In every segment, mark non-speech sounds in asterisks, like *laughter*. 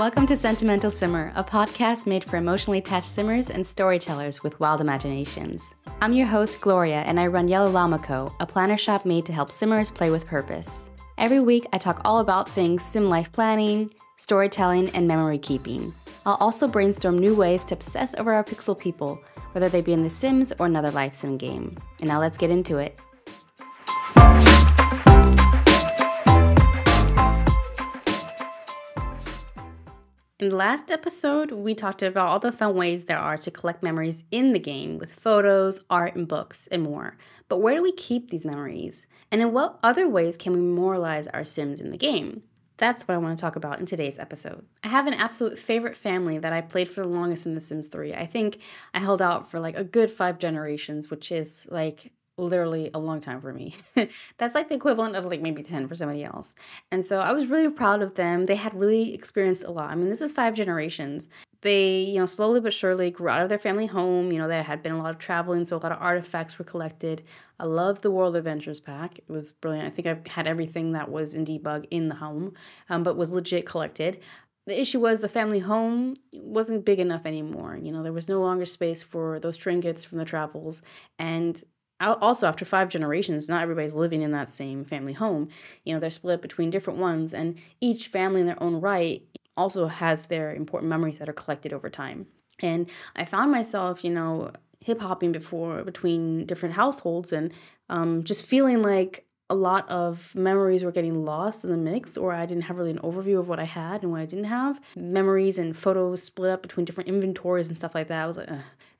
Welcome to Sentimental Simmer, a podcast made for emotionally attached simmers and storytellers with wild imaginations. I'm your host, Gloria, and I run Yellow Llama Co., a planner shop made to help simmers play with purpose. Every week, I talk all about things sim life planning, storytelling, and memory keeping. I'll also brainstorm new ways to obsess over our pixel people, whether they be in The Sims or another life sim game. And now let's get into it. In the last episode, we talked about all the fun ways there are to collect memories in the game with photos, art, and books, and more. But where do we keep these memories? And in what other ways can we memorialize our Sims in the game? That's what I want to talk about in today's episode. I have an absolute favorite family that I played for the longest in The Sims 3. I think I held out for like a good five generations, which is like literally a long time for me. *laughs* That's like the equivalent of like maybe 10 for somebody else. And so I was really proud of them. They had really experienced a lot. I mean, this is five generations. They, you know, slowly but surely grew out of their family home. You know, there had been a lot of traveling, so a lot of artifacts were collected. I love the World Adventures pack. It was brilliant. I think I had everything that was in debug in the home, um, but was legit collected the issue was the family home wasn't big enough anymore. You know, there was no longer space for those trinkets from the travels. And also after five generations not everybody's living in that same family home you know they're split between different ones and each family in their own right also has their important memories that are collected over time and i found myself you know hip hopping before between different households and um, just feeling like a lot of memories were getting lost in the mix, or I didn't have really an overview of what I had and what I didn't have. Memories and photos split up between different inventories and stuff like that. I was like,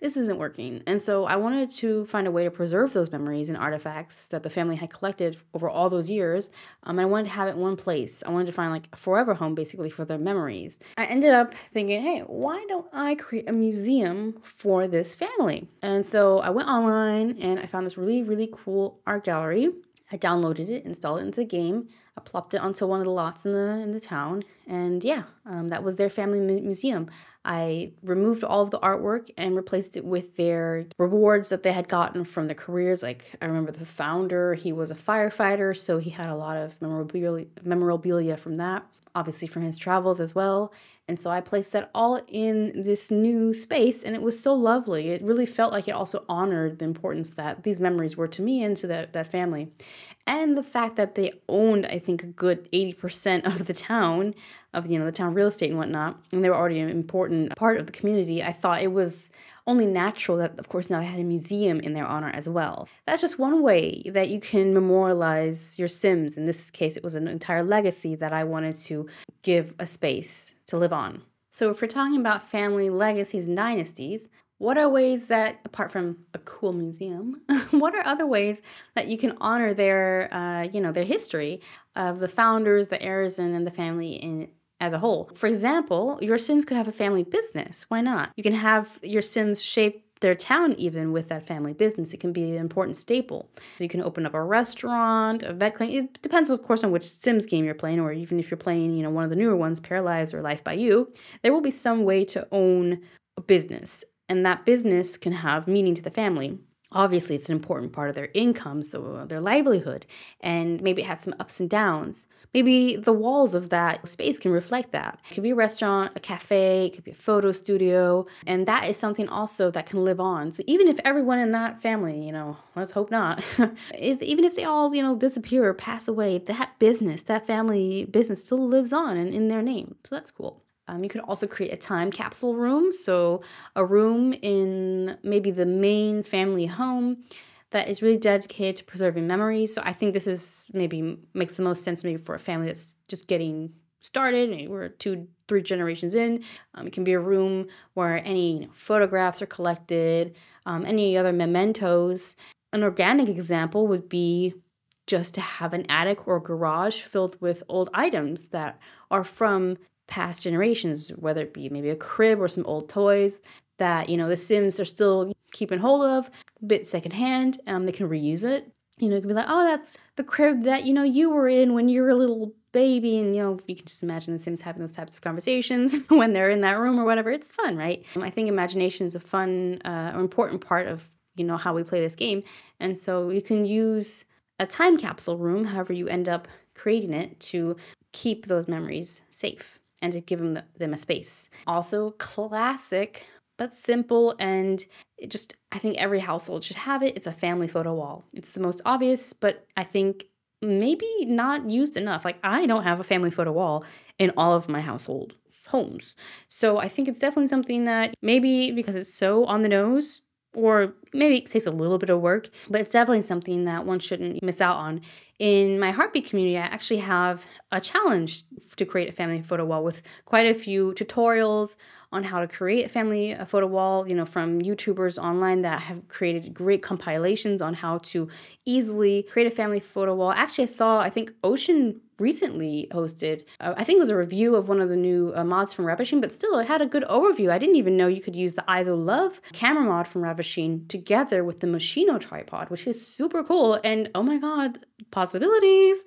this isn't working. And so I wanted to find a way to preserve those memories and artifacts that the family had collected over all those years. Um, I wanted to have it in one place. I wanted to find like a forever home basically for their memories. I ended up thinking, hey, why don't I create a museum for this family? And so I went online and I found this really, really cool art gallery I downloaded it, installed it into the game. I plopped it onto one of the lots in the in the town, and yeah, um, that was their family mu- museum. I removed all of the artwork and replaced it with their rewards that they had gotten from the careers. Like I remember the founder, he was a firefighter, so he had a lot of memorabilia, memorabilia from that obviously from his travels as well. And so I placed that all in this new space, and it was so lovely. It really felt like it also honored the importance that these memories were to me and to that, that family. And the fact that they owned, I think, a good 80% of the town, of you know, the town real estate and whatnot, and they were already an important part of the community, I thought it was only natural that, of course, now they had a museum in their honor as well. That's just one way that you can memorialize your Sims. In this case, it was an entire legacy that I wanted to give a space to live on. So, if we're talking about family legacies and dynasties, what are ways that, apart from a cool museum, *laughs* *laughs* what are other ways that you can honor their, uh, you know, their history of the founders, the heirs, and the family in as a whole. For example, your Sims could have a family business. Why not? You can have your Sims shape their town even with that family business. It can be an important staple. So you can open up a restaurant, a vet clinic. It depends, of course, on which Sims game you're playing, or even if you're playing, you know, one of the newer ones, Paralives or Life by You. There will be some way to own a business, and that business can have meaning to the family obviously it's an important part of their income so uh, their livelihood and maybe it had some ups and downs. Maybe the walls of that space can reflect that. It could be a restaurant a cafe it could be a photo studio and that is something also that can live on. So even if everyone in that family you know let's hope not *laughs* if even if they all you know disappear or pass away that business that family business still lives on in, in their name. So that's cool um, you could also create a time capsule room, so a room in maybe the main family home that is really dedicated to preserving memories. So I think this is maybe makes the most sense maybe for a family that's just getting started. Maybe we're two, three generations in. Um, it can be a room where any you know, photographs are collected, um, any other mementos. An organic example would be just to have an attic or garage filled with old items that are from past generations, whether it be maybe a crib or some old toys that, you know, the Sims are still keeping hold of, a bit secondhand. Um, they can reuse it. You know, it can be like, oh, that's the crib that, you know, you were in when you were a little baby. And, you know, you can just imagine the Sims having those types of conversations *laughs* when they're in that room or whatever. It's fun, right? Um, I think imagination is a fun uh, or important part of, you know, how we play this game. And so you can use a time capsule room, however you end up creating it, to keep those memories safe. And to give them, the, them a space. Also, classic but simple and just I think every household should have it. It's a family photo wall. It's the most obvious, but I think maybe not used enough. Like I don't have a family photo wall in all of my household homes. So I think it's definitely something that maybe because it's so on the nose, or maybe it takes a little bit of work, but it's definitely something that one shouldn't miss out on. In my Heartbeat community, I actually have a challenge to create a family photo wall with quite a few tutorials on how to create a family uh, photo wall, you know, from YouTubers online that have created great compilations on how to easily create a family photo wall. Actually, I saw, I think Oshin recently hosted, uh, I think it was a review of one of the new uh, mods from Ravasheen, but still it had a good overview. I didn't even know you could use the ISO Love camera mod from Ravasheen together with the Moschino tripod, which is super cool. And oh my god, possibilities.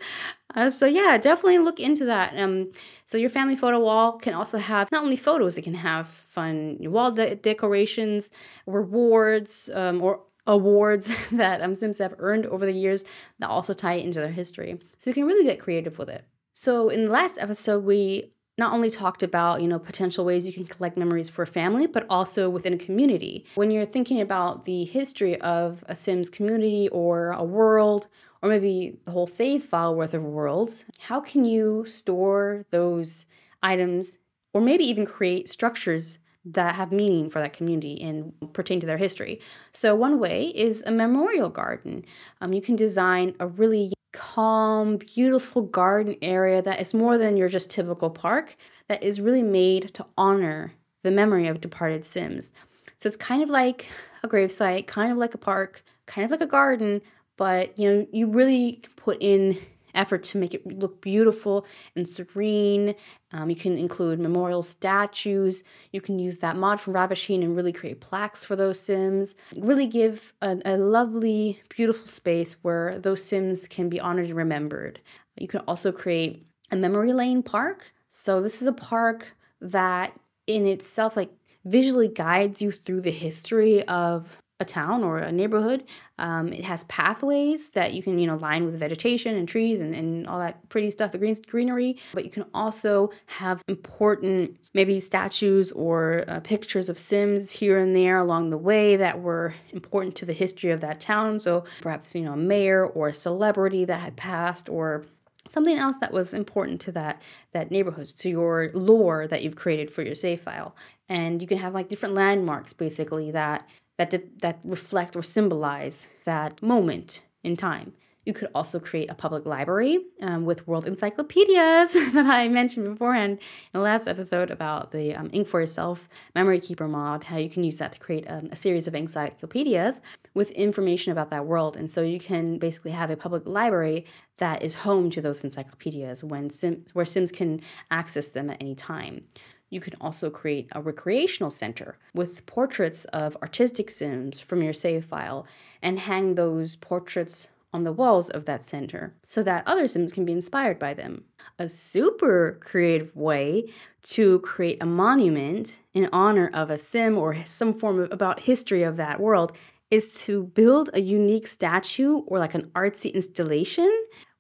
Uh, so yeah, definitely look into that. Um, so your family photo wall can also have not only photos, it can have fun wall de- decorations, rewards, um, or awards *laughs* that um, Sims have earned over the years that also tie into their history. So you can really get creative with it. So in the last episode, we not only talked about you know potential ways you can collect memories for a family but also within a community when you're thinking about the history of a sims community or a world or maybe the whole save file worth of worlds how can you store those items or maybe even create structures that have meaning for that community and pertain to their history. So, one way is a memorial garden. Um, you can design a really calm, beautiful garden area that is more than your just typical park, that is really made to honor the memory of departed Sims. So, it's kind of like a gravesite, kind of like a park, kind of like a garden, but you know, you really put in effort to make it look beautiful and serene. Um, you can include memorial statues. You can use that mod from Ravasheen and really create plaques for those Sims. Really give a, a lovely, beautiful space where those Sims can be honored and remembered. You can also create a memory lane park. So this is a park that in itself like visually guides you through the history of a town or a neighborhood. Um, it has pathways that you can, you know, line with vegetation and trees and, and all that pretty stuff, the green greenery. But you can also have important, maybe statues or uh, pictures of Sims here and there along the way that were important to the history of that town. So perhaps, you know, a mayor or a celebrity that had passed or something else that was important to that that neighborhood to your lore that you've created for your save file and you can have like different landmarks basically that that, that reflect or symbolize that moment in time. You could also create a public library um, with world encyclopedias *laughs* that I mentioned beforehand in the last episode about the um, Ink for Yourself Memory Keeper mod, how you can use that to create um, a series of encyclopedias with information about that world. And so you can basically have a public library that is home to those encyclopedias when Sims, where Sims can access them at any time. You can also create a recreational center with portraits of artistic sims from your save file and hang those portraits on the walls of that center so that other sims can be inspired by them. A super creative way to create a monument in honor of a sim or some form of about history of that world is to build a unique statue or like an artsy installation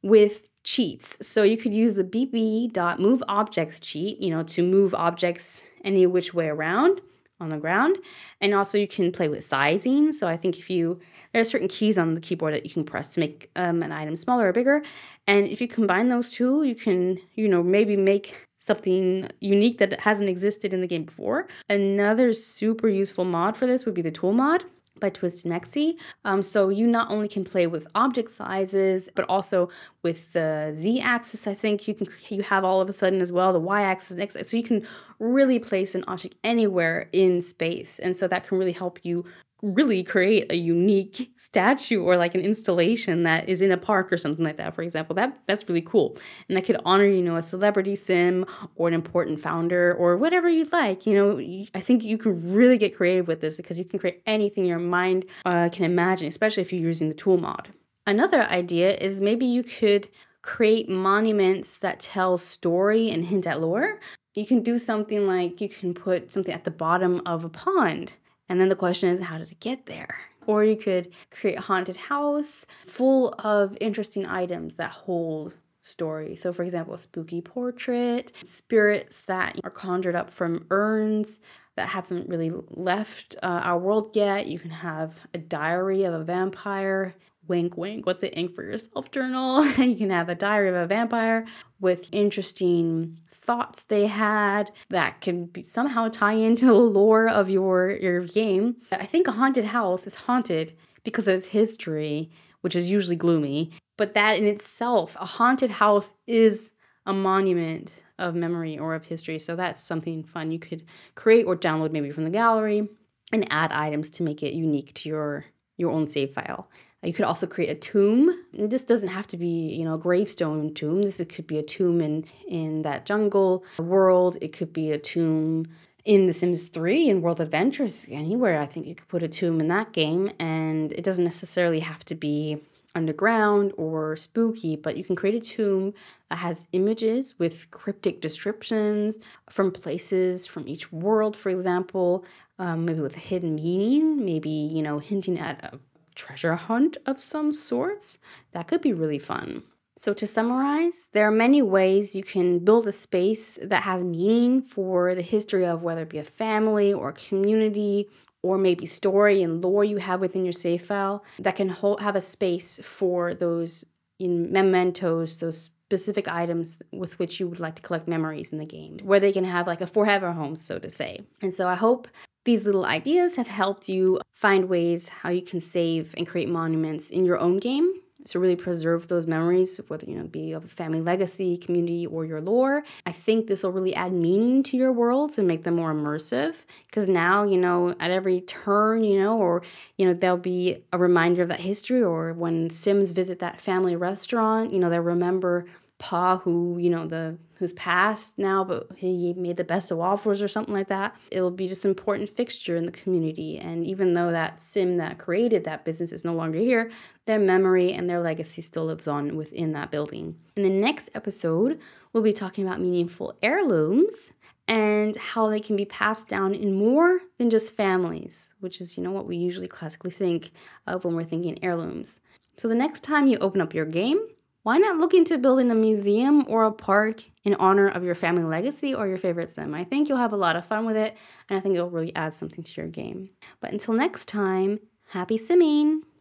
with cheats. So you could use the bb.moveObjects cheat, you know, to move objects any which way around on the ground. And also you can play with sizing. So I think if you, there are certain keys on the keyboard that you can press to make um, an item smaller or bigger. And if you combine those two, you can, you know, maybe make something unique that hasn't existed in the game before. Another super useful mod for this would be the tool mod by Twisted Mexi. Um, so you not only can play with object sizes, but also with the z-axis. I think you can you have all of a sudden as well the next. Axis. So you can really place an object anywhere in space, and so that can really help you really create a unique statue or like an installation that is in a park or something like that for example. That that's really cool. And that could honor you know a celebrity sim or an important founder or whatever you'd like. You know i think you can really get creative with this because you can create anything your mind uh, can imagine especially if you're using the tool mod. Another idea is maybe you could create monuments that tell story and hint at lore. You can do something like you can put something at the bottom of a pond and then the question is, how did it get there? Or you could create a haunted house full of interesting items that hold story. So, for example, a spooky portrait, spirits that are conjured up from urns that haven't really left uh, our world yet. You can have a diary of a vampire. Wink, wink, what's the ink for yourself journal? *laughs* you can have a diary of a vampire with interesting thoughts they had that can somehow tie into the lore of your, your game. I think a haunted house is haunted because of its history, which is usually gloomy. But that in itself, a haunted house is a monument of memory or of history. So that's something fun you could create or download maybe from the gallery and add items to make it unique to your your own save file. You could also create a tomb. And this doesn't have to be, you know, a gravestone tomb. This could be a tomb in in that jungle world. It could be a tomb in The Sims 3 in World Adventures, anywhere. I think you could put a tomb in that game, and it doesn't necessarily have to be underground or spooky, but you can create a tomb that has images with cryptic descriptions from places from each world, for example, um, maybe with a hidden meaning, maybe, you know, hinting at a treasure hunt of some sorts. That could be really fun. So, to summarize, there are many ways you can build a space that has meaning for the history of whether it be a family or a community or maybe story and lore you have within your save file that can hold, have a space for those in mementos, those specific items with which you would like to collect memories in the game, where they can have like a forever home, so to say. And so I hope these little ideas have helped you find ways how you can save and create monuments in your own game to really preserve those memories, whether you know be of a family legacy, community, or your lore. I think this will really add meaning to your worlds and make them more immersive. Because now, you know, at every turn, you know, or you know, there'll be a reminder of that history, or when Sims visit that family restaurant, you know, they'll remember Pa, who you know the who's passed now, but he made the best of waffles or something like that. It'll be just an important fixture in the community. And even though that sim that created that business is no longer here, their memory and their legacy still lives on within that building. In the next episode, we'll be talking about meaningful heirlooms and how they can be passed down in more than just families, which is, you know, what we usually classically think of when we're thinking heirlooms. So the next time you open up your game, why not look into building a museum or a park in honor of your family legacy or your favorite sim? I think you'll have a lot of fun with it, and I think it'll really add something to your game. But until next time, happy simming!